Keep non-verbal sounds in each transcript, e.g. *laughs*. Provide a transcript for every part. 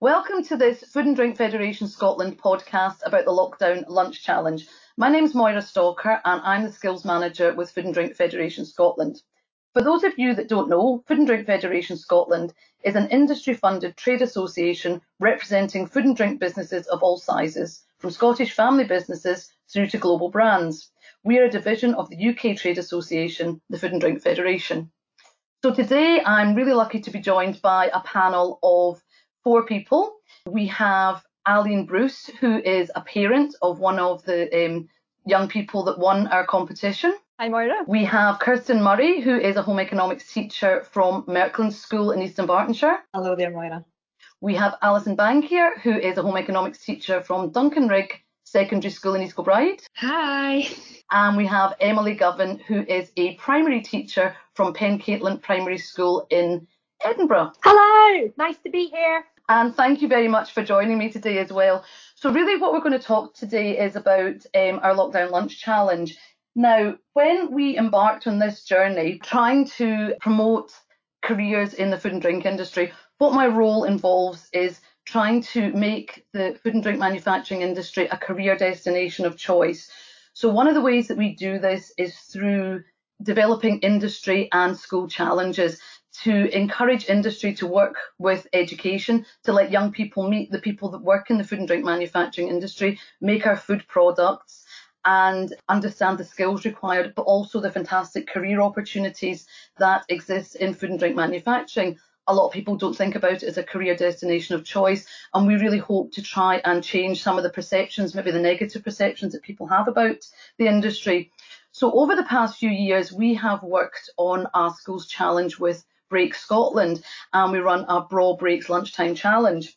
Welcome to this Food and Drink Federation Scotland podcast about the Lockdown Lunch Challenge. My name's Moira Stalker and I'm the Skills Manager with Food and Drink Federation Scotland. For those of you that don't know, Food and Drink Federation Scotland is an industry funded trade association representing food and drink businesses of all sizes, from Scottish family businesses through to global brands. We are a division of the UK Trade Association, the Food and Drink Federation. So today I'm really lucky to be joined by a panel of four people. We have Aline Bruce, who is a parent of one of the um, young people that won our competition. Hi, Moira. We have Kirsten Murray, who is a home economics teacher from Merkland School in East Dunbartonshire. Hello there, Moira. We have Alison Bankier, who is a home economics teacher from Duncanrig Secondary School in East Kilbride. Hi. And we have Emily Govan, who is a primary teacher from Pencaitland Primary School in Edinburgh. Hello, nice to be here. And thank you very much for joining me today as well. So, really, what we're going to talk today is about um, our lockdown lunch challenge. Now, when we embarked on this journey, trying to promote careers in the food and drink industry, what my role involves is trying to make the food and drink manufacturing industry a career destination of choice. So, one of the ways that we do this is through developing industry and school challenges to encourage industry to work with education, to let young people meet the people that work in the food and drink manufacturing industry, make our food products and understand the skills required, but also the fantastic career opportunities that exist in food and drink manufacturing. A lot of people don't think about it as a career destination of choice, and we really hope to try and change some of the perceptions, maybe the negative perceptions that people have about the industry. So, over the past few years, we have worked on our schools challenge with Brakes Scotland and we run a Braw Brakes Lunchtime Challenge.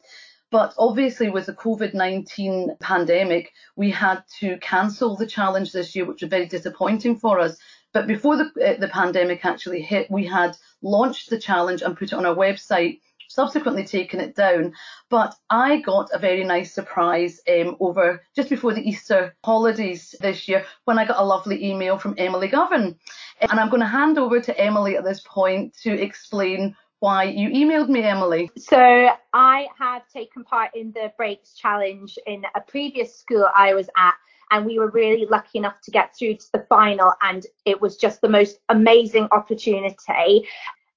But obviously, with the COVID 19 pandemic, we had to cancel the challenge this year, which was very disappointing for us. But before the, uh, the pandemic actually hit, we had launched the challenge and put it on our website subsequently taken it down. But I got a very nice surprise um, over just before the Easter holidays this year when I got a lovely email from Emily Govan. And I'm going to hand over to Emily at this point to explain why you emailed me, Emily. So I have taken part in the Brakes Challenge in a previous school I was at. And we were really lucky enough to get through to the final, and it was just the most amazing opportunity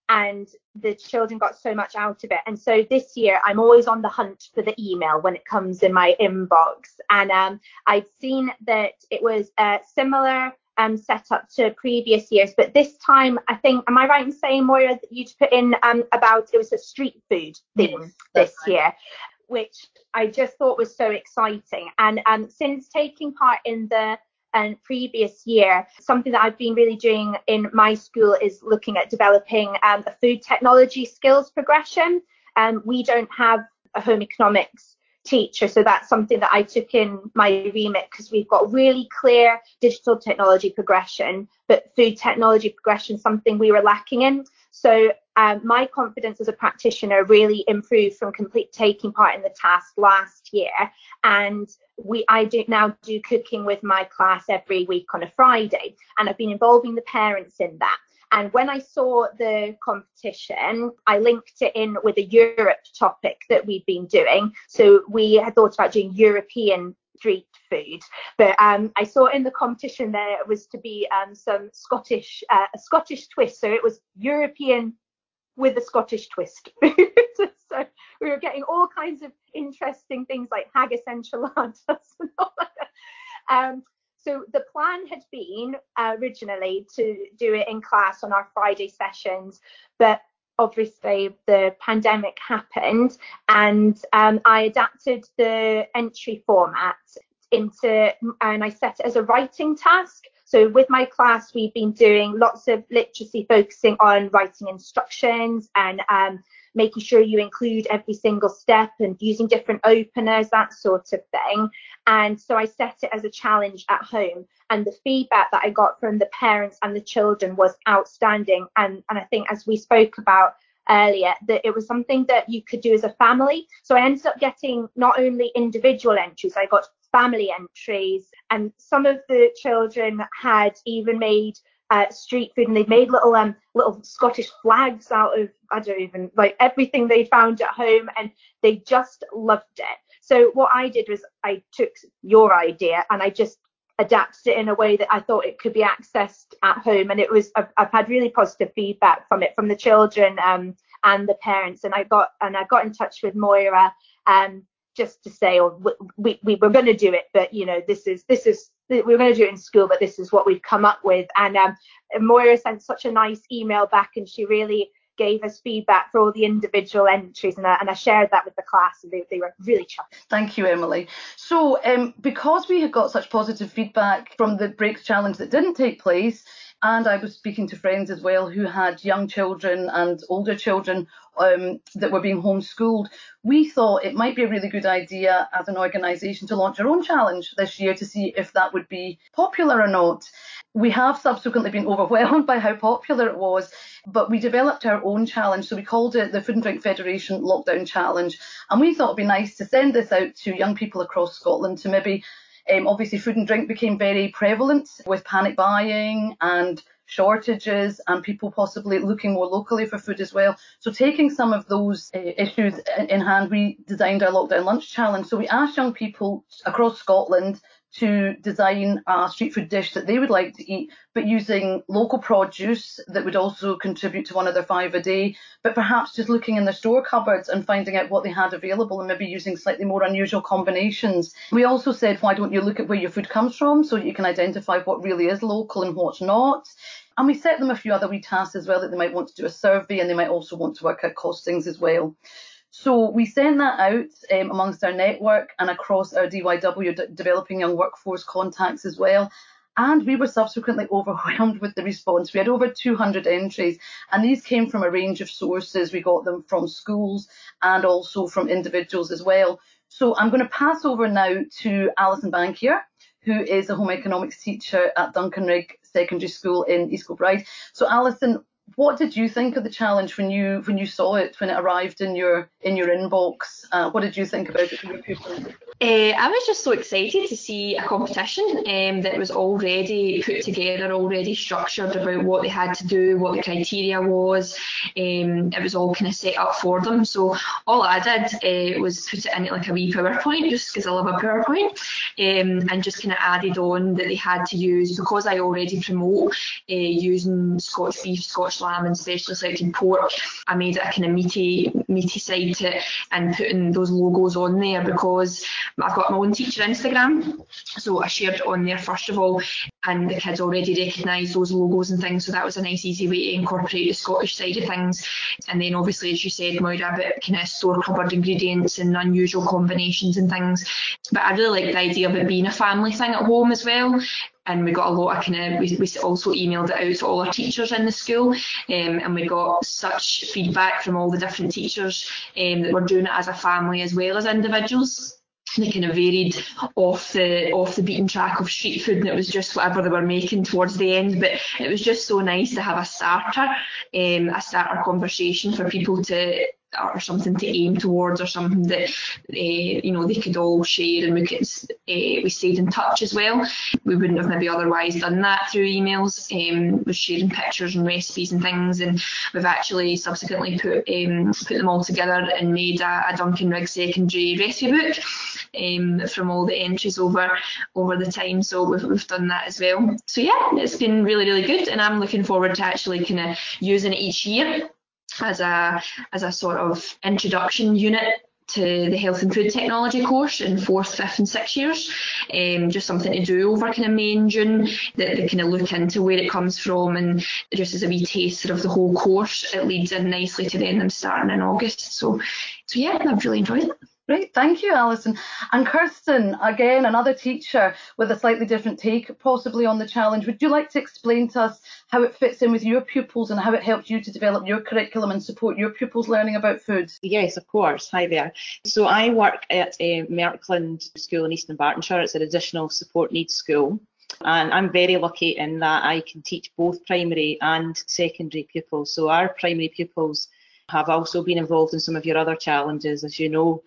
and the children got so much out of it. And so this year, I'm always on the hunt for the email when it comes in my inbox. And um, I'd seen that it was a similar um, setup to previous years, but this time, I think, am I right in saying, Moira, that you'd put in um, about it was a street food thing yes, this right. year? Which I just thought was so exciting. And um, since taking part in the and previous year, something that I've been really doing in my school is looking at developing um, a food technology skills progression. Um, we don't have a home economics teacher, so that's something that I took in my remit because we've got really clear digital technology progression, but food technology progression something we were lacking in. So um, my confidence as a practitioner really improved from complete taking part in the task last year. And we I do now do cooking with my class every week on a Friday, and I've been involving the parents in that. And when I saw the competition, I linked it in with a Europe topic that we'd been doing. So we had thought about doing European street food. But um, I saw in the competition there it was to be um, some Scottish, uh, a Scottish twist. So it was European with a Scottish twist. *laughs* so we were getting all kinds of interesting things like haggis enchiladas *laughs* and all that. Um, so the plan had been uh, originally to do it in class on our Friday sessions, but obviously the pandemic happened and um, I adapted the entry format into and I set it as a writing task. So with my class, we've been doing lots of literacy focusing on writing instructions and um, making sure you include every single step and using different openers, that sort of thing. And so I set it as a challenge at home. And the feedback that I got from the parents and the children was outstanding. And, and I think, as we spoke about earlier, that it was something that you could do as a family. So I ended up getting not only individual entries, I got family entries, and some of the children had even made uh, street food, and they made little um little Scottish flags out of I don't even like everything they found at home, and they just loved it. So what I did was I took your idea and I just adapted it in a way that I thought it could be accessed at home, and it was I've, I've had really positive feedback from it from the children um, and the parents, and I got and I got in touch with Moira um, just to say, or oh, we, we were going to do it, but you know this is this is we are going to do it in school, but this is what we've come up with. And um, Moira sent such a nice email back, and she really gave us feedback for all the individual entries, and I, and I shared that with the class, and they, they were really chuffed. Thank you, Emily. So, um, because we had got such positive feedback from the Brakes Challenge that didn't take place, and I was speaking to friends as well who had young children and older children um, that were being homeschooled. We thought it might be a really good idea as an organisation to launch our own challenge this year to see if that would be popular or not. We have subsequently been *laughs* overwhelmed by how popular it was, but we developed our own challenge. So we called it the Food and Drink Federation Lockdown Challenge. And we thought it'd be nice to send this out to young people across Scotland to maybe um, obviously, food and drink became very prevalent with panic buying and shortages and people possibly looking more locally for food as well. So taking some of those uh, issues in hand, we designed our lockdown lunch challenge. So we asked young people across Scotland to design a street food dish that they would like to eat, but using local produce that would also contribute to one of their five a day, but perhaps just looking in their store cupboards and finding out what they had available and maybe using slightly more unusual combinations. We also said, why don't you look at where your food comes from so you can identify what really is local and what's not. And we set them a few other wee tasks as well that they might want to do a survey and they might also want to work out costings as well. So we sent that out um, amongst our network and across our DYW D- Developing Young Workforce contacts as well. And we were subsequently *laughs* overwhelmed with the response. We had over 200 entries, and these came from a range of sources. We got them from schools and also from individuals as well. So I'm going to pass over now to Alison Bankier, who is a home economics teacher at Duncanrig Secondary School in East Kilbride. So Alison, what did you think of the challenge when you when you saw it when it arrived in your in your inbox? Uh, what did you think about it? Uh, I was just so excited to see a competition um, that was already put together, already structured about what they had to do, what the criteria was. Um, it was all kind of set up for them. So all I did uh, was put it in like a wee PowerPoint, just because I love a PowerPoint, um, and just kind of added on that they had to use because I already promote uh, using Scotch beef, Scotch lamb, and specially selected pork. I made it a kind of meaty, meaty side to it and putting those logos on there because I've got my own teacher Instagram, so I shared on there first of all, and the kids already recognise those logos and things, so that was a nice, easy way to incorporate the Scottish side of things. And then obviously, as you said, Moira, about kind of store cupboard ingredients and unusual combinations and things. But I really like the idea of it being a family thing at home as well and we got a lot of kind of we, we also emailed it out to all our teachers in the school um, and we got such feedback from all the different teachers um, that were doing it as a family as well as individuals kind of varied off the off the beaten track of street food and it was just whatever they were making towards the end but it was just so nice to have a starter um, a starter conversation for people to or something to aim towards or something that uh, you know they could all share and we could uh, we stayed in touch as well. We wouldn't have maybe otherwise done that through emails um with sharing pictures and recipes and things. And we've actually subsequently put um put them all together and made a, a Duncanrig secondary recipe book um from all the entries over over the time. So we've, we've done that as well. So yeah it's been really really good and I'm looking forward to actually kind of using it each year as a as a sort of introduction unit to the health and food technology course in fourth, fifth and sixth years. Um, just something to do over kind of May and June that they kind of look into where it comes from and just as a wee taster of the whole course, it leads in nicely to then them starting in August. So so yeah, I've really enjoyed it. Great, thank you, Alison. And Kirsten, again, another teacher with a slightly different take, possibly on the challenge. Would you like to explain to us how it fits in with your pupils and how it helps you to develop your curriculum and support your pupils learning about food? Yes, of course. Hi there. So I work at a Merkland School in East Bartonshire. It's an additional support needs school. And I'm very lucky in that I can teach both primary and secondary pupils. So our primary pupils have also been involved in some of your other challenges. As you know,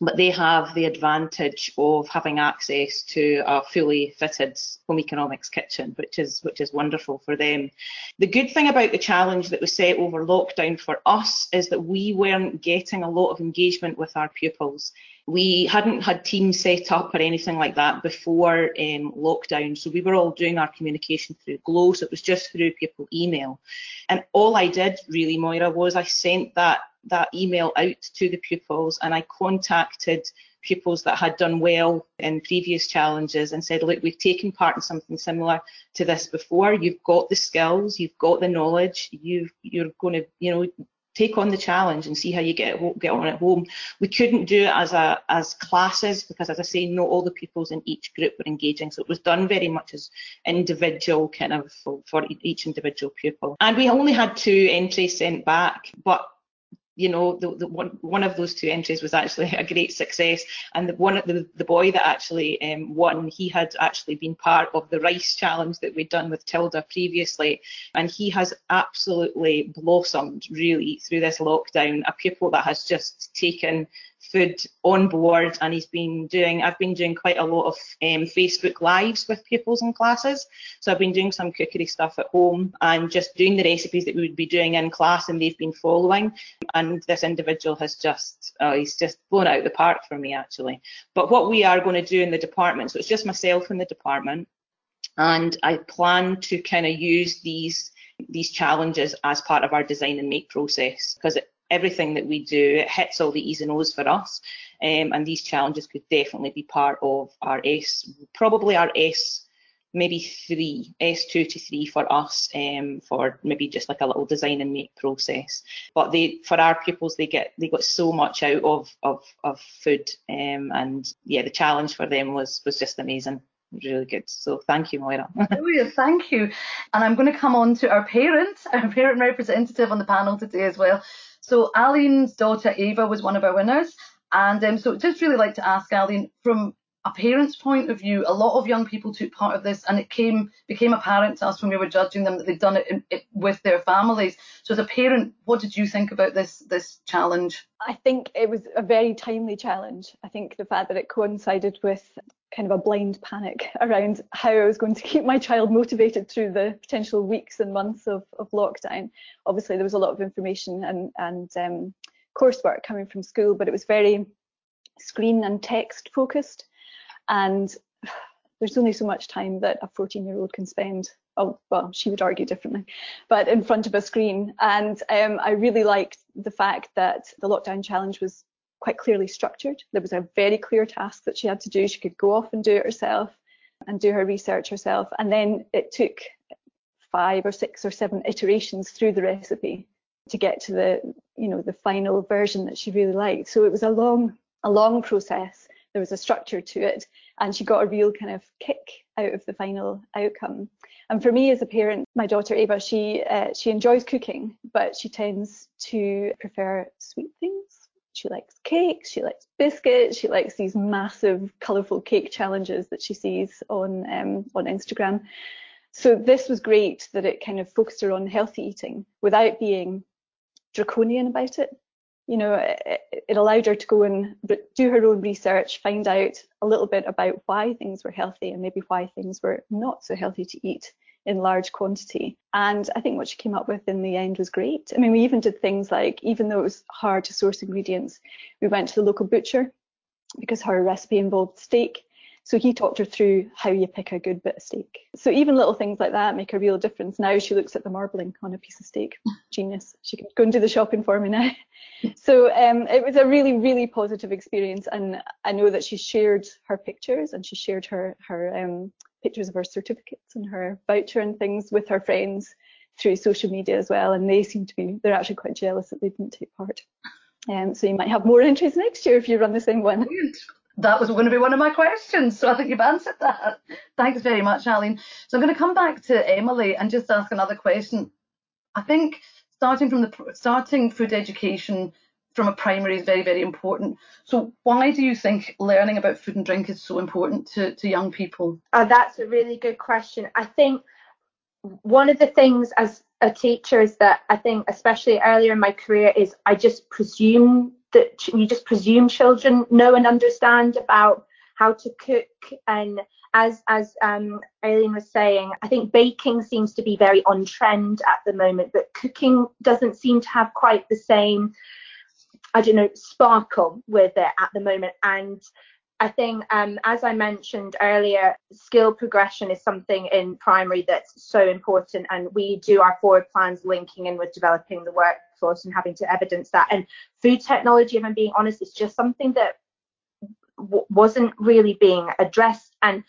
but they have the advantage of having access to a fully fitted home economics kitchen, which is which is wonderful for them. The good thing about the challenge that was set over lockdown for us is that we weren't getting a lot of engagement with our pupils. We hadn't had teams set up or anything like that before um, lockdown, so we were all doing our communication through Glow, so it was just through pupil email. And all I did really, Moira, was I sent that that email out to the pupils and I contacted pupils that had done well in previous challenges and said, look, we've taken part in something similar to this before. You've got the skills, you've got the knowledge, you you're going to, you know, take on the challenge and see how you get get on at home. We couldn't do it as a as classes because, as I say, not all the pupils in each group were engaging. So it was done very much as individual kind of for, for each individual pupil. And we only had two entries sent back, but you know, the, the one, one of those two entries was actually *laughs* a great success. And the one, the, the boy that actually um, won, he had actually been part of the rice challenge that we'd done with Tilda previously. And he has absolutely blossomed really through this lockdown, a pupil that has just taken food on board and he's been doing I've been doing quite a lot of um, Facebook lives with pupils in classes. So I've been doing some cookery stuff at home and just doing the recipes that we would be doing in class and they've been following. And this individual has just oh, he's just blown out the park for me actually. But what we are going to do in the department so it's just myself in the department and I plan to kind of use these these challenges as part of our design and make process because it everything that we do, it hits all the E's and O's for us. Um, and these challenges could definitely be part of our S, probably our S, maybe three, S2 to three for us, um, for maybe just like a little design and make process. But they, for our pupils, they get, they got so much out of, of, of food. Um, and yeah, the challenge for them was, was just amazing really good. So thank you, Moira. *laughs* Brilliant, thank you. And I'm going to come on to our parent, *laughs* our parent representative on the panel today as well. So Aline's daughter Ava was one of our winners. And um, so just really like to ask Aline, from a parent's point of view, a lot of young people took part of this, and it came became apparent to us when we were judging them that they'd done it, in, it, with their families. So, as a parent, what did you think about this this challenge? I think it was a very timely challenge. I think the fact that it coincided with kind of a blind panic *laughs* around how I was going to keep my child motivated through the potential weeks and months of, of lockdown. Obviously, there was a lot of information and, and um, coursework coming from school, but it was very screen and text focused. And *sighs* there's only so much time that a 14 year old can spend. Oh, well, she would argue differently, but in front of a screen. And um, I really liked the fact that the lockdown challenge was quite clearly structured. There was a very clear task that she had to do. She could go off and do it herself and do her research herself. And then it took five or six or seven iterations through the recipe to get to the, you know, the final version that she really liked. So it was a long, a long process. There was a structure to it, and she got a real kind of kick out of the final outcome. And for me as a parent, my daughter Ava, she uh, she enjoys cooking, but she tends to prefer sweet things she likes cakes, she likes biscuits, she likes these massive, colourful cake challenges that she sees on um, on Instagram. So this was great that it kind of focused her on healthy eating without being draconian about it. You know, it, it allowed her to go and do her own research, find out a little bit about why things were healthy and maybe why things were not so healthy to eat in large quantity. And I think what she came up with in the end was great. I mean, we even did things like, even though it was hard to source ingredients, we went to the local butcher because her recipe involved steak. So he talked her through how you pick a good bit of steak. So even little things like that make a real difference. Now she looks at the marbling on a piece of steak. *laughs* Genius. She can go and do the shopping for me now. So um, it was a really, really positive experience. And I know that she shared her pictures and she shared her her um, pictures of her certificates and her voucher and things with her friends through social media as well. And they seem to be, they're actually quite jealous that they didn't take part. Um, so you might have more entries next year if you run the same one. That was going to be one of my questions, so I think you've answered that. Thanks very much, Aline. So I'm going to come back to Emily and just ask another question. I think starting from the starting food education from a primary is very, very important. So why do you think learning about food and drink is so important to, to young people? Oh, that's a really good question. I think one of the things as a teacher is that I think, especially earlier in my career, is I just presume that you just presume children know and understand about how to cook and as as um, Aline was saying, I think baking seems to be very on trend at the moment, but cooking doesn't seem to have quite the same, I don't know, sparkle with it at the moment. And I think, um, as I mentioned earlier, skill progression is something in primary that's so important, and we do our forward plans linking in with developing the workforce and having to evidence that. And food technology, if I'm being honest, is just something that w- wasn't really being addressed, and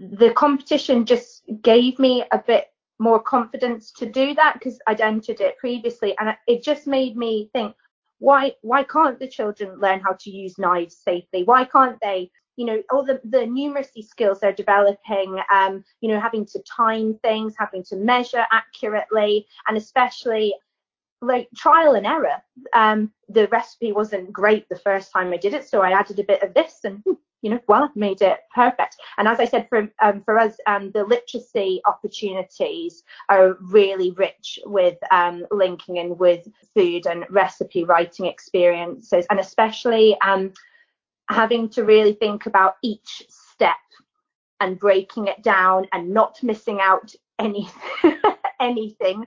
the competition just gave me a bit more confidence to do that because I'd entered it previously, and it just made me think why why can't the children learn how to use knives safely? Why can't they? You know, all the, the numeracy skills they're developing, um, you know, having to time things, having to measure accurately, and especially like trial and error. Um, the recipe wasn't great the first time I did it, so I added a bit of this and you know, well, made it perfect. And as I said, for um, for us, um, the literacy opportunities are really rich with um, linking in with food and recipe writing experiences, and especially um, having to really think about each step and breaking it down and not missing out any *laughs* anything.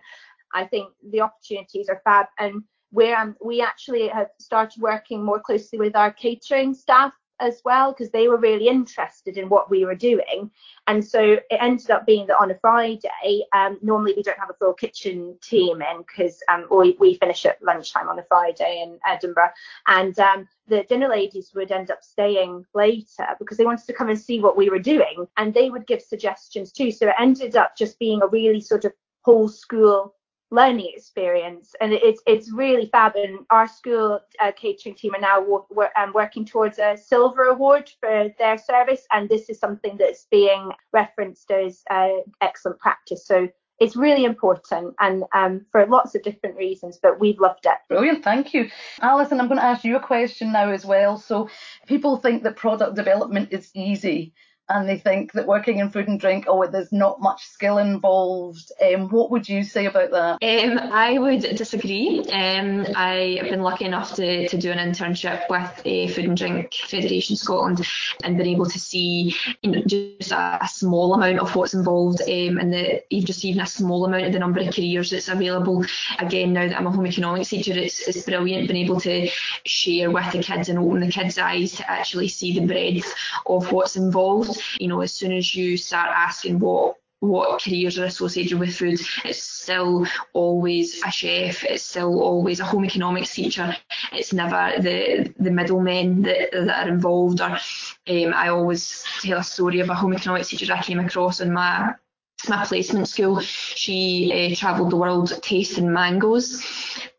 I think the opportunities are fab and where um, we actually have started working more closely with our catering staff as well because they were really interested in what we were doing. And so it ended up being that on a Friday, um, normally we don't have a full kitchen team in because um, we, we finish at lunchtime on a Friday in Edinburgh. And um, the dinner ladies would end up staying later because they wanted to come and see what we were doing and they would give suggestions too. So it ended up just being a really sort of whole school learning experience and it's it's really fab and our school uh, catering team are now um, working towards a silver award for their service and this is something that's being referenced as uh, excellent practice so it's really important and um, for lots of different reasons, but we've loved it. Brilliant, thank you. Alison, I'm going to ask you a question now as well. So, people think that product development is easy and they think that working in food and drink, oh, there's not much skill involved. Um, what would you say about that? Um, I would disagree. Um, I have been lucky enough to, to do an internship with a Food and Drink Federation Scotland and been able to see you know, just a, a, small amount of what's involved um, and the, just even a small amount of the number of careers that's available. Again, now that I'm a home economics teacher, it's, it's brilliant being able to share with the kids and open the kids' eyes to actually see the breadth of what's involved you know, as soon as you start asking what what careers are associated with food, it's still always a chef, it's still always a home economics teacher. It's never the the middlemen that, that are involved. Or um, I always tell a story of a home economics teacher I came across in my my placement school. She uh, travelled the world tasting mangoes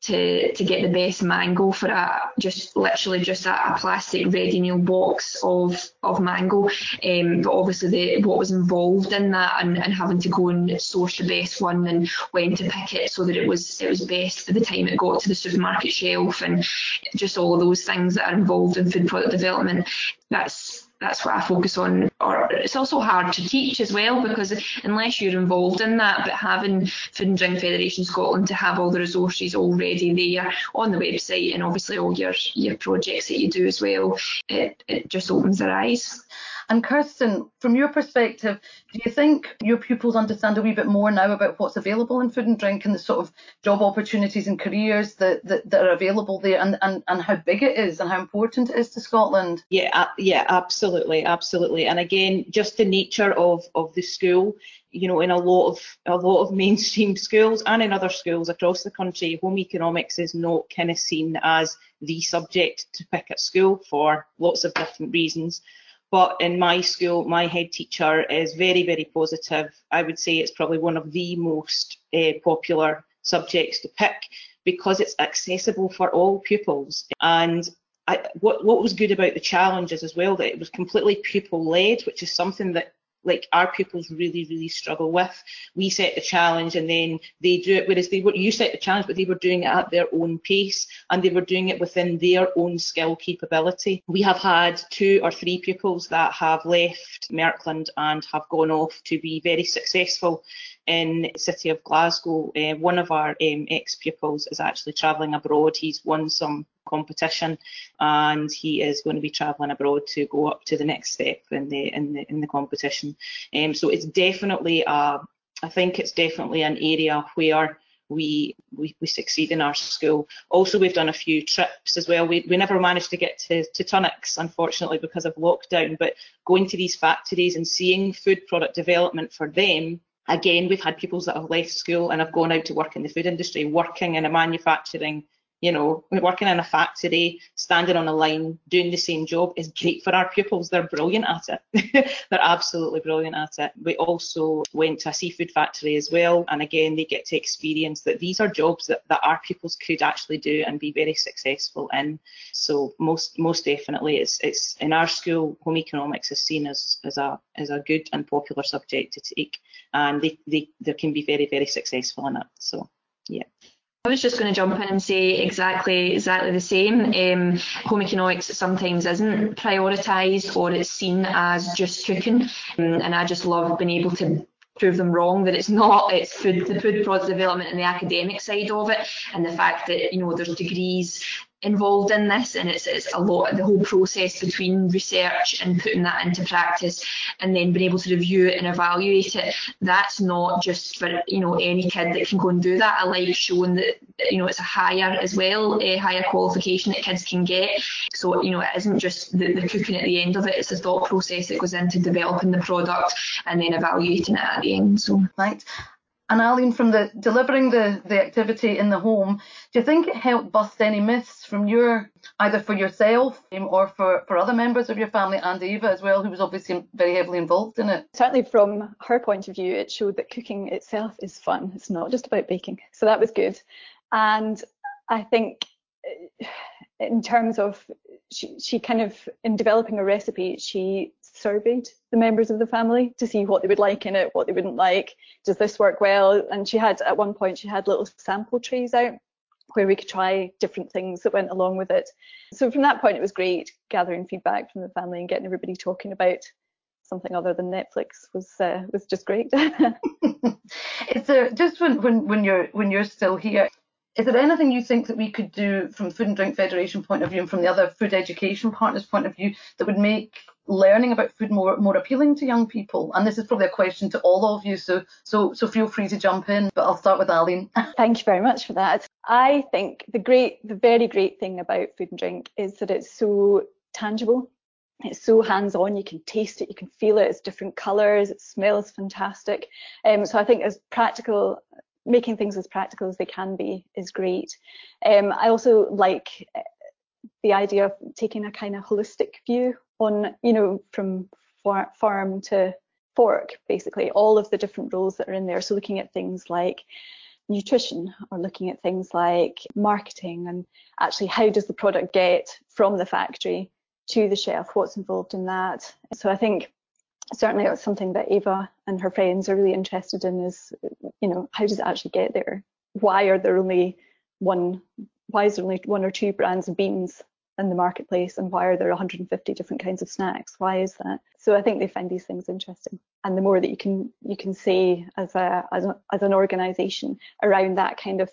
to to get the best mango for a just literally just a, a plastic ready meal box of of mango. Um, but obviously the what was involved in that and, and having to go and source the best one and when to pick it so that it was it was best at the time it got to the supermarket shelf and just all of those things that are involved in food product development. That's that's what I focus on. Or it's also hard to teach as well because unless you're involved in that, but having Food and Drink Federation Scotland to have all the resources already there on the website and obviously all your your projects that you do as well, it, it just opens their eyes. And Kirsten, from your perspective, do you think your pupils understand a wee bit more now about what's available in food and drink and the sort of job opportunities and careers that, that, that are available there and, and, and how big it is and how important it is to Scotland? Yeah, uh, yeah, absolutely, absolutely. And again, just the nature of, of the school, you know, in a lot of a lot of *laughs* mainstream schools and in other schools across the country, home economics is not kind of seen as the subject to pick at school for lots of different reasons. But in my school, my head teacher is very, very positive. I would say it's probably one of the most uh, popular subjects to pick because it's accessible for all pupils. And I, what, what was good about the challenges as well, that it was completely pupil led, which is something that like our pupils really, really struggle with. We set the challenge and then they do it, whereas they were, you set the challenge, but they were doing it at their own pace and they were doing it within their own skill capability. We have had two or three pupils that have left Merkland and have gone off to be very successful in city of Glasgow. Uh, one of our um, ex-pupils is actually travelling abroad. He's won some competition and he is going to be travelling abroad to go up to the next step in the in the in the competition. Um, so it's definitely a I think it's definitely an area where we, we, we succeed in our school. Also, we've done a few trips as well. We, we never managed to get to, to Tunnocks, unfortunately, because of lockdown, but going to these factories and seeing food product development for them again, we've had pupils that have left school and have gone out to work in the food industry, working in a manufacturing you know, working in a factory, standing on a line, doing the same job is great for our pupils. They're brilliant at it. *laughs* They're absolutely brilliant at it. We also went to a seafood factory as well. And again, they get to experience that these are jobs that, that our pupils could actually do and be very successful in. So most most definitely it's it's in our school, home economics is seen as, as a as a good and popular subject to take. And they, they, they can be very, very successful in it. So yeah. I was just going to jump in and say exactly exactly the same. Um, home economics sometimes isn't prioritised or it's seen as just cooking, um, and I just love being able to prove them wrong that it's not it's food the food product development and the academic side of it and the fact that you know there's degrees involved in this and it's, it's a lot the whole process between research and putting that into practice and then being able to review it and evaluate it. That's not just for you know any kid that can go and do that. I like showing that you know it's a higher as well a higher qualification that kids can get. So you know it isn't just the, the cooking at the end of it it's the thought process that goes into developing the product and then evaluating it at the end so. Right and Aline, from the delivering the, the activity in the home, do you think it helped bust any myths from your either for yourself um, or for, for other members of your family and Eva as well, who was obviously very heavily involved in it? Certainly from her point of view, it showed that cooking itself is fun. It's not just about baking. So that was good. And I think uh, in terms of she, she kind of in developing a recipe, she surveyed the members of the family to see what they would like in it, what they wouldn't like. Does this work well? And she had at one point she had little sample trays out where we could try different things that went along with it. So from that point, it was great gathering feedback from the family and getting everybody talking about something other than Netflix was uh, was just great. *laughs* *laughs* Is there just when, when when you're when you're still here? Is there anything you think that we could do from Food and Drink Federation point of view and from the other food education partners point of view that would make learning about food more more appealing to young people? And this is probably a question to all of you, so so so feel free to jump in. But I'll start with Aline. *laughs* Thank you very much for that. I think the great, the very great thing about food and drink is that it's so tangible. It's so hands-on. You can taste it, you can feel it. It's different colours. It smells fantastic. Um, so I think as practical making things as practical as they can be is great. Um, I also like the idea of taking a kind of holistic view on, you know, from far, farm to fork, basically, all of the different roles that are in there. So looking at things like nutrition or looking at things like marketing and actually how does the product get from the factory to the shelf, what's involved in that. So I think certainly it's something that Eva and her friends are really interested in is, you know, how does it actually get there? Why are there only one, why is there only one or two brands of beans in the marketplace and why are there 150 different kinds of snacks? Why is that? So i think they find these things interesting. And the more that you can you can say as a as, a, as an organization around that kind of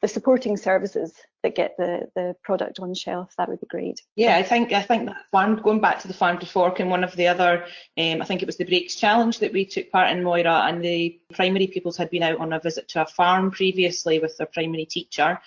the supporting services that get the the product on shelf that would be great. Yeah i think i think farm going back to the farm to fork and one of the other um, i think it was the Brakes challenge that we took part in moira and the primary pupils had been out on a visit to a farm previously with their primary teacher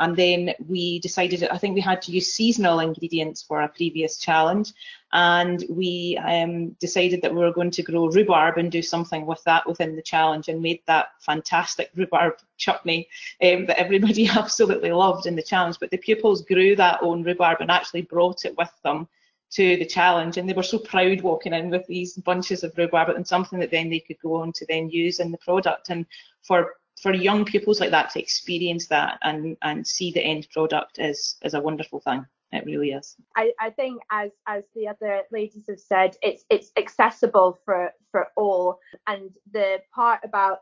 and then we decided, I think we had to use seasonal ingredients for a previous challenge. And we um, decided that we were going to grow rhubarb and do something with that within the challenge and made that fantastic rhubarb chutney um, that everybody *laughs* absolutely loved in the challenge. But the pupils grew that own rhubarb and actually brought it with them to the challenge and they were so proud walking in with these bunches of rhubarb and something that then they could go on to then use in the product and for for young pupils like that to experience that and and see the end product is is a wonderful thing. It really is. I, I think as as the other ladies have said, it's it's accessible for for all. And the part about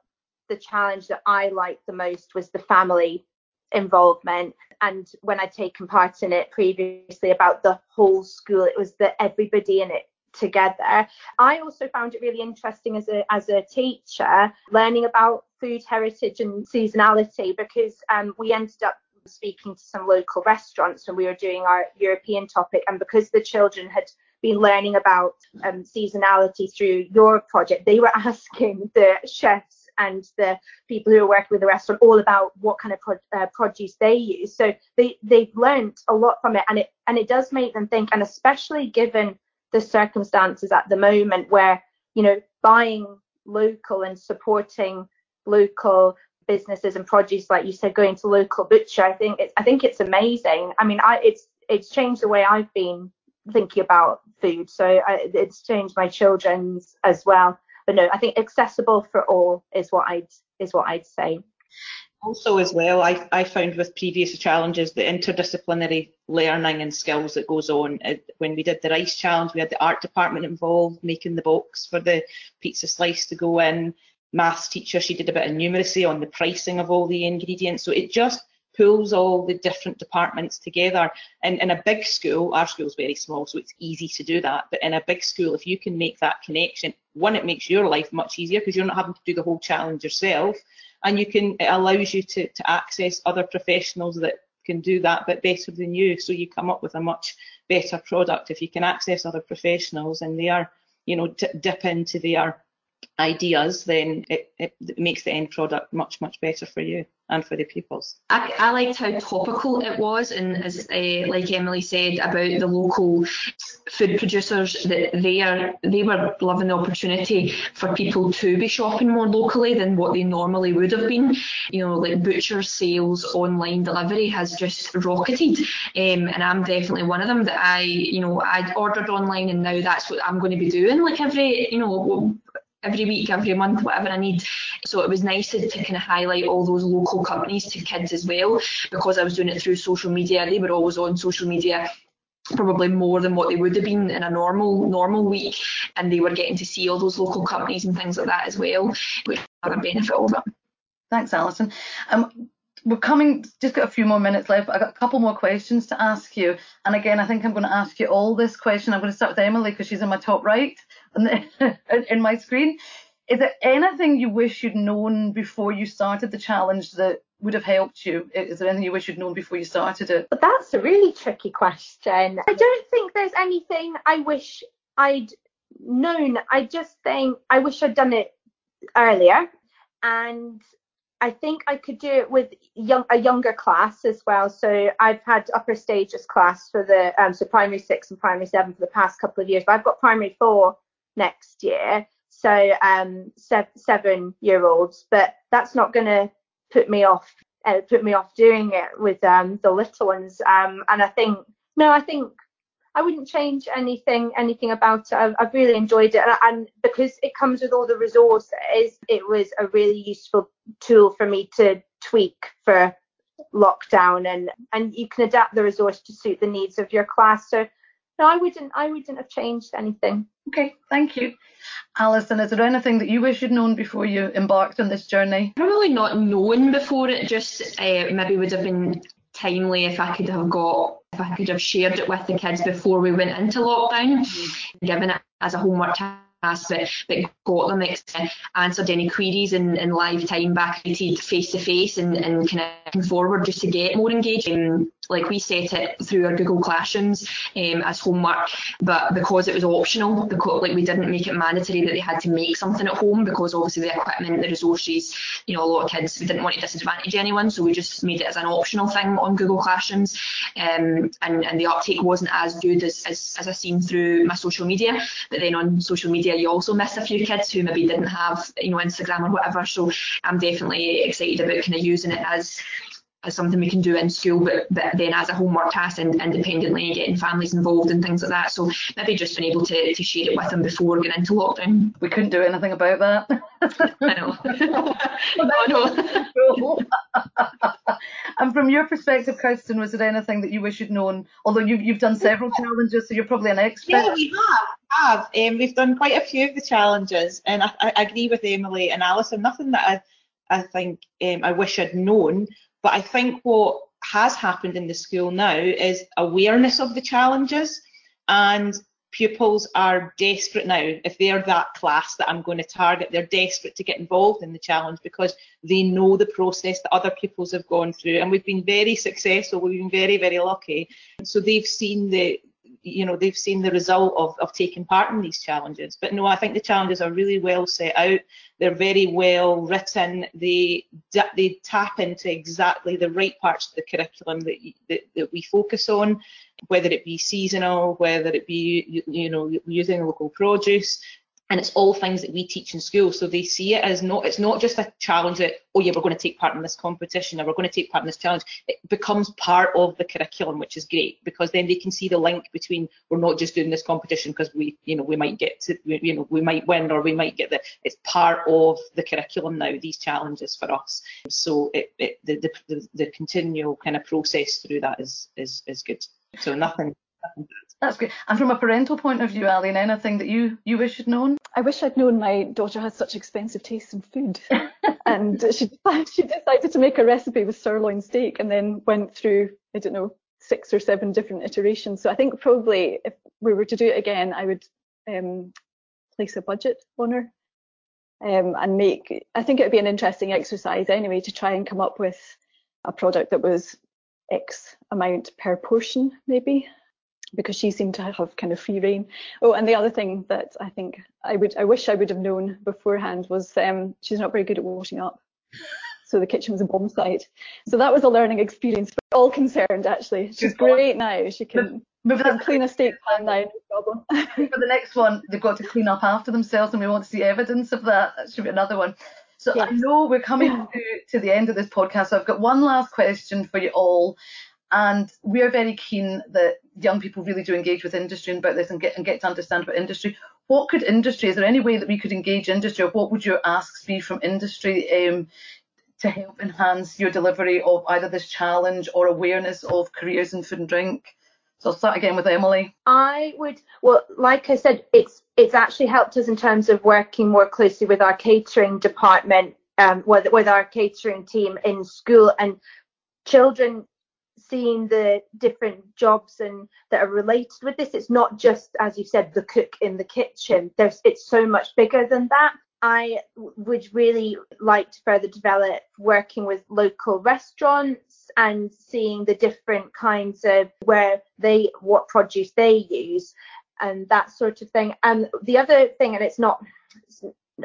the challenge that I liked the most was the family involvement. And when I'd taken part in it previously about the whole school, it was that everybody in it together. I also found it really interesting as a as a teacher learning about food heritage and seasonality because um, we ended up speaking to some local restaurants when we were doing our European topic and because the children had been learning about um, seasonality through your project, they were *laughs* asking the chefs and the people who are working with the restaurant all about what kind of pro- uh, produce they use. So they they've learned a lot from it, and it and it does make them think. And especially given the circumstances at the moment where, you know, buying local and supporting local businesses and produce, like you said, going to local butcher, I think it's I think it's amazing. I mean, I it's it's changed the way I've been thinking about food. So I, it's changed my children's as well. But no, I think accessible for all is what I'd is what I'd say also as well I, I found with previous challenges the interdisciplinary learning and skills that goes on. When we did the rice challenge we had the art department involved making the box for the pizza slice to go in. Maths teacher she did a bit of numeracy on the pricing of all the ingredients. So it just pulls all the different departments together. And in a big school our school is very small so it's easy to do that. But in a big school if you can make that connection one it makes your life much easier because you're not having to do the whole challenge yourself. And you can it allows you to, to access other professionals that can do that but better than you. So you come up with a much better product. If you can access other professionals and they are you know dip into their ideas then it, it makes the end product much much better for you and for the pupils. I, I liked how topical it was, and as uh, like Emily said about the local food producers, that they are they were loving the opportunity for people to be shopping more locally than what they normally would have been. You know, like butcher sales, online delivery has just rocketed, um, and I'm definitely one of them. That I, you know, I ordered online, and now that's what I'm going to be doing. Like every, you know, every week, every month, whatever I need. So it was nice to, kind of highlight all those local companies to kids as well because I was doing it through social media. They were always on social media probably more than what they would have been in a normal normal week and they were getting to see all those local companies and things like that as well which are a benefit of. Thanks Alison. Um, we're coming just got a few more minutes left i've got a couple more questions to ask you and again i think i'm going to ask you all this question i'm going to start with emily because she's in my top right *laughs* in my screen. Is there anything you wish you'd known before you started the challenge that would have helped you? Is there anything you wish you'd known before you started it? But that's a really tricky question. I don't think there's anything i wish i'd known. I just think i wish i'd done it earlier. And I think I could do it with young, a younger class as well. So I've had upper stages class for the um, so primary six and primary seven for the past couple of years, but I've got primary four next year, so um, seven, year olds. But that's not going to put me off uh, put me off doing it with um, the little ones. Um, and I think no, I think I wouldn't change anything anything about it. I've, I've really enjoyed it, and, and, because it comes with all the resources, it was a really useful tool for me to tweak for lockdown, and and you can adapt the resource to suit the needs of your class. So no, I wouldn't I wouldn't have changed anything. Okay, thank you. Alison, is there anything that you wish you'd known before you embarked on this journey? Probably not known before it, just uh, maybe would have been timely if I could have got if I could have shared it with the kids before we went into lockdown, given it as a homework but, got them answered any queries in, in live time back face to face and, and kind of forward just to get more engaged. Like we set it through our Google Classrooms um, as homework, but because it was optional, because like we didn't make it mandatory that they had to make something at home because obviously the equipment, the resources, you know, a lot of kids we didn't want to disadvantage anyone, so we just made it as an optional thing on Google Classrooms, um, and and the uptake wasn't as good as as, as I seen through my social media. But then on social media, you also miss a few kids who maybe didn't have you know Instagram or whatever. So I'm definitely excited about kind of using it as as something we can do in school, but, but then as a homework task and independently and getting families involved and things like that. So maybe just being able to, to share it with them before getting into lockdown. We couldn't do anything about that. *laughs* I know. *laughs* I know. *laughs* and from your perspective, Kirsten, was there anything that you wish you'd known? Although you've, you've done several challenges, so you're probably an expert. Yeah, we have. have. Um, we've done quite a few of the challenges, and I, I agree with Emily and Alison. Nothing that I, I think um, I wish I'd known but I think what has happened in the school now is awareness of the challenges and pupils are desperate now. If they're that class that I'm going to target, they're desperate to get involved in the challenge because they know the process that other pupils have gone through. And we've been very successful. We've been very, very lucky. So they've seen the you know they've seen the result of, of taking part in these challenges. But no i think the challenges are really well set out. They're very well written. They they tap into exactly the right parts of the curriculum that, that, that we focus on whether it be seasonal whether it be you, you know using local produce and it's all things that we teach in school. So they see it as not it's not just a challenge that oh yeah we're going to take part in this competition or we're going to take part in this challenge. It becomes part of the curriculum which is great because then they can see the link between we're not just doing this competition because we you know we might get to you know we might win or we might get the it's part of the curriculum now these challenges for us. So it, it the, the the continual kind of process through that is is is good. So nothing that's great. And from a parental point of view, Aline, anything that you, you wish you'd known? I wish I'd known my daughter has such expensive tastes in food. *laughs* and she, *laughs* she decided to make a recipe with sirloin steak and then went through, I don't know, six or seven different iterations. So I think probably if we were to do it again, I would um, place a budget on her um, and make, I think it would be an interesting exercise anyway to try and come up with a product that was X amount per portion, maybe because she seemed to have kind of free rein. Oh, and the other thing that I think I would, I wish I would have known beforehand was um, she's not very good at washing up. So the kitchen was a bomb site. So that was a learning experience for all concerned, actually. She's great now. She can, can clean a steak pan now, no problem. for the next one, they've got to clean up after themselves, and we want to see evidence of that. That should be another one. So yes. I know we're coming *laughs* to, to the end of this podcast. So I've got one last question for you all. And we are very keen that young people really do engage with industry and about this and get and get to understand about industry. What could industry? Is there any way that we could engage industry, or what would your asks be from industry um, to help enhance your delivery of either this challenge or awareness of careers in food and drink? So I'll start again with Emily. I would, well, like I said, it's it's actually helped us in terms of working more closely with our catering department, um, with with our catering team in school and children seeing the different jobs and that are related with this. It's not just, as you said, the cook in the kitchen. There's it's so much bigger than that. I would really like to further develop working with local restaurants and seeing the different kinds of where they what produce they use and that sort of thing. And the other thing, and it's not,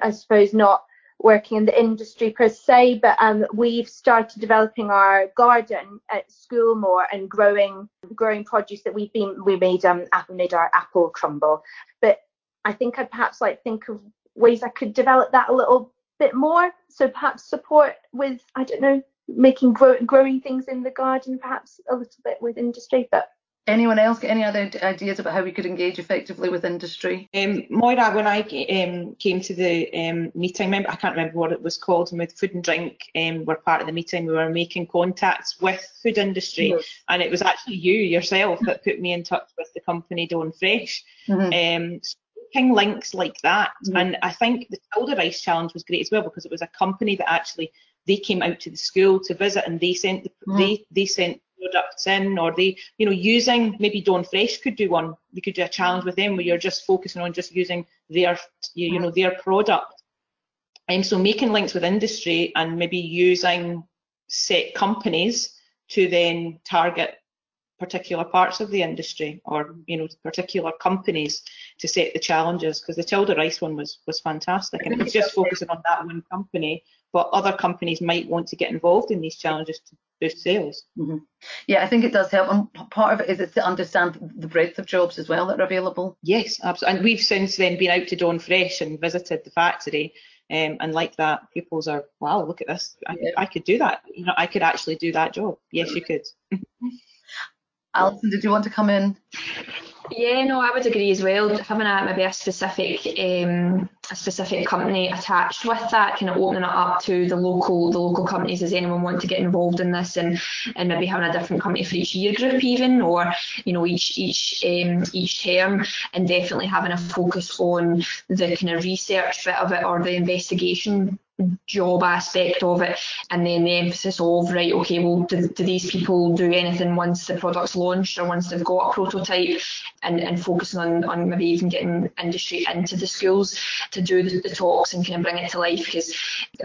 I suppose, not working in the industry per se, but um, we've started developing our garden at school more and growing growing produce that we've been we made um apple made our apple crumble. But I think I'd perhaps like think of ways I could develop that a little bit more. So perhaps support with I don't know making grow, growing things in the garden, perhaps a little bit with industry, but Anyone else get any other ideas about how we could engage effectively with industry? Um, Moira, when I um, came to the um, meeting, remember I can't remember what it was called, and with food and drink um, were part of the meeting. We were making contacts with food industry, yes. and it was actually you yourself that put me in touch with the company Dawnfresh. Mm-hmm. Um, making links like that, mm-hmm. and I think the Tilda Rice Challenge was great as well because it was a company that actually they came out to the school to visit and they sent the, mm-hmm. they they sent products in or they you know using maybe Dawnfresh could do one we could do a challenge with them where you're just focusing on just using their you, you know their product. And so making links with industry and maybe using set companies to then target particular parts of the industry or you know particular companies to set the challenges because the Tilda Rice one was was fantastic. And it was just focusing on that one company but other companies might want to get involved in these challenges to boost sales. Mm-hmm. Yeah, I think it does help, and part of it is to understand the breadth of jobs as well that are available. Yes, absolutely. And we've since then been out to Dawnfresh and visited the factory. Um, and like that, pupils are, wow, look at this. I, yeah. I could do that. You know, I could actually do that job. Yes, you could. *laughs* Alison, did you want to come in? Yeah, no, I would agree as well. Having a maybe a specific um, a specific company attached with that, kind of opening it up to the local the local companies. Does anyone want to get involved in this, and and maybe having a different company for each year group, even, or you know each each um, each term, and definitely having a focus on the kind of research bit of it or the investigation job aspect of it and then the emphasis of right okay well do, do these people do anything once the product's launched or once they've got a prototype and, and focusing on, on maybe even getting industry into the schools to do the, the talks and kind of bring it to life because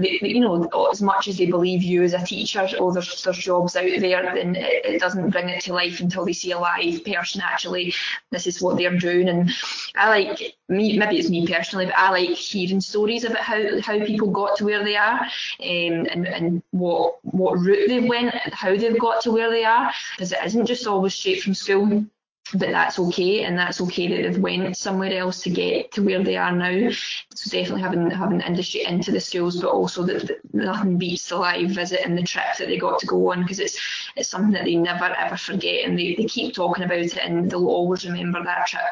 you know as much as they believe you as a teacher oh there's, there's jobs out there then it, it doesn't bring it to life until they see a live person actually this is what they're doing and I like me maybe it's me personally but I like hearing stories about how, how people got to where they are um, and, and what what route they went, how they've got to where they are, because it isn't just always straight from school but that's okay and that's okay that they've went somewhere else to get to where they are now. So definitely having having industry into the schools but also that, that nothing beats the live visit and the trip that they got to go on because it's it's something that they never ever forget and they, they keep talking about it and they'll always remember that trip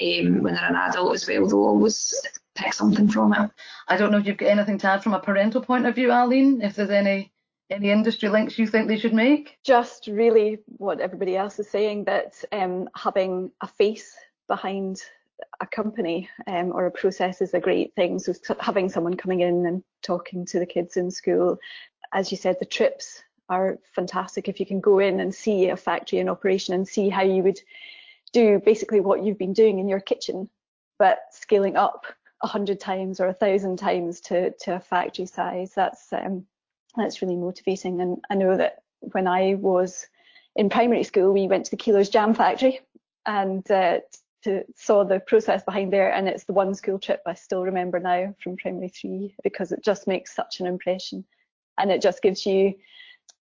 um, when they're an adult as well. They'll always pick something from it. I don't know if you've got anything to add from a parental point of view Aline if there's any any industry links you think they should make? Just really what everybody else is saying that um, having a face behind a company um, or a process is a great thing. So having someone coming in and talking to the kids in school, as you said, the trips are fantastic. If you can go in and see a factory in operation and see how you would do basically what you've been doing in your kitchen, but scaling up a hundred times or a thousand times to to a factory size, that's um, that's really motivating. And I know that when I was in primary school, we went to the Keiller's Jam Factory and uh, to, saw the process behind there. And it's the one school trip I still remember now from primary three because it just makes such an impression. And it just gives you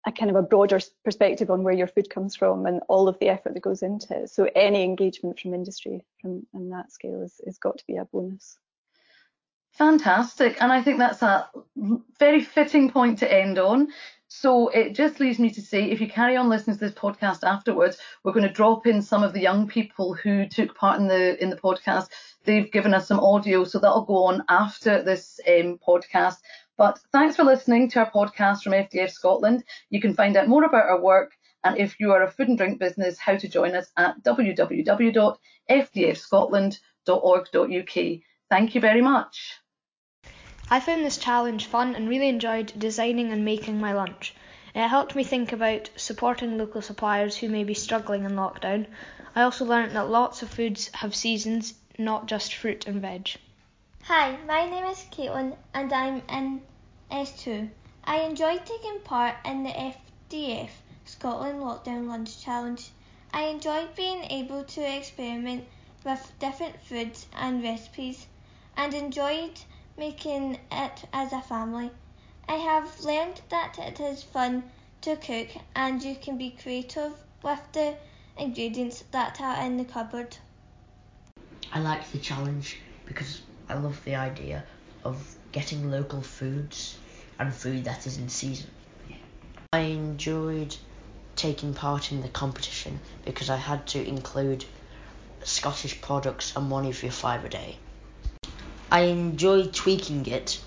a kind of a broader perspective on where your food comes from and all of the effort that goes into it. So any engagement from industry from on that scale is got to be a bonus. Fantastic. And I think that's a very fitting point to end on. So it just leaves me to say if you carry on listening to this podcast afterwards, we're going to drop in some of the young people who took part in the in the podcast. They've given us some audio, so that'll go on after this um, podcast. But thanks for listening to our podcast from FDF Scotland. You can find out more about our work and if you are a food and drink business, how to join us at www.fdfscotland.org.uk. Thank you very much. I found this challenge fun and really enjoyed designing and making my lunch. It helped me think about supporting local suppliers who may be struggling in lockdown. I also learned that lots of foods have seasons, not just fruit and veg. Hi, my name is Caitlin and I'm in S2. I enjoyed taking part in the FDF Scotland Lockdown Lunch Challenge. I enjoyed being able to experiment with different foods and recipes and enjoyed making it as a family. I have learned that it is fun to cook and you can be creative with the ingredients that are in the cupboard. I like the challenge because I love the idea of getting local foods and food that is in season. I enjoyed taking part in the competition because I had to include Scottish products and one of your five a day. I enjoy tweaking it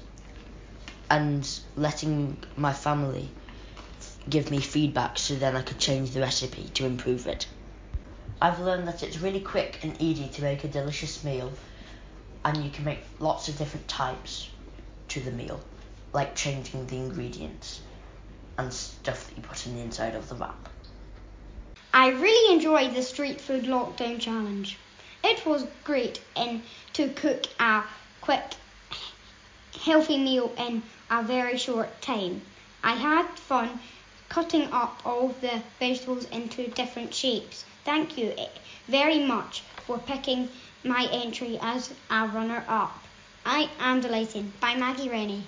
and letting my family give me feedback so then I could change the recipe to improve it. I've learned that it's really quick and easy to make a delicious meal and you can make lots of different types to the meal, like changing the ingredients and stuff that you put in the inside of the wrap. I really enjoyed the street food lockdown challenge. It was great and to cook a quick, healthy meal in a very short time. I had fun cutting up all the vegetables into different shapes. Thank you eh, very much for picking my entry as a runner up. I am delighted by Maggie Rennie.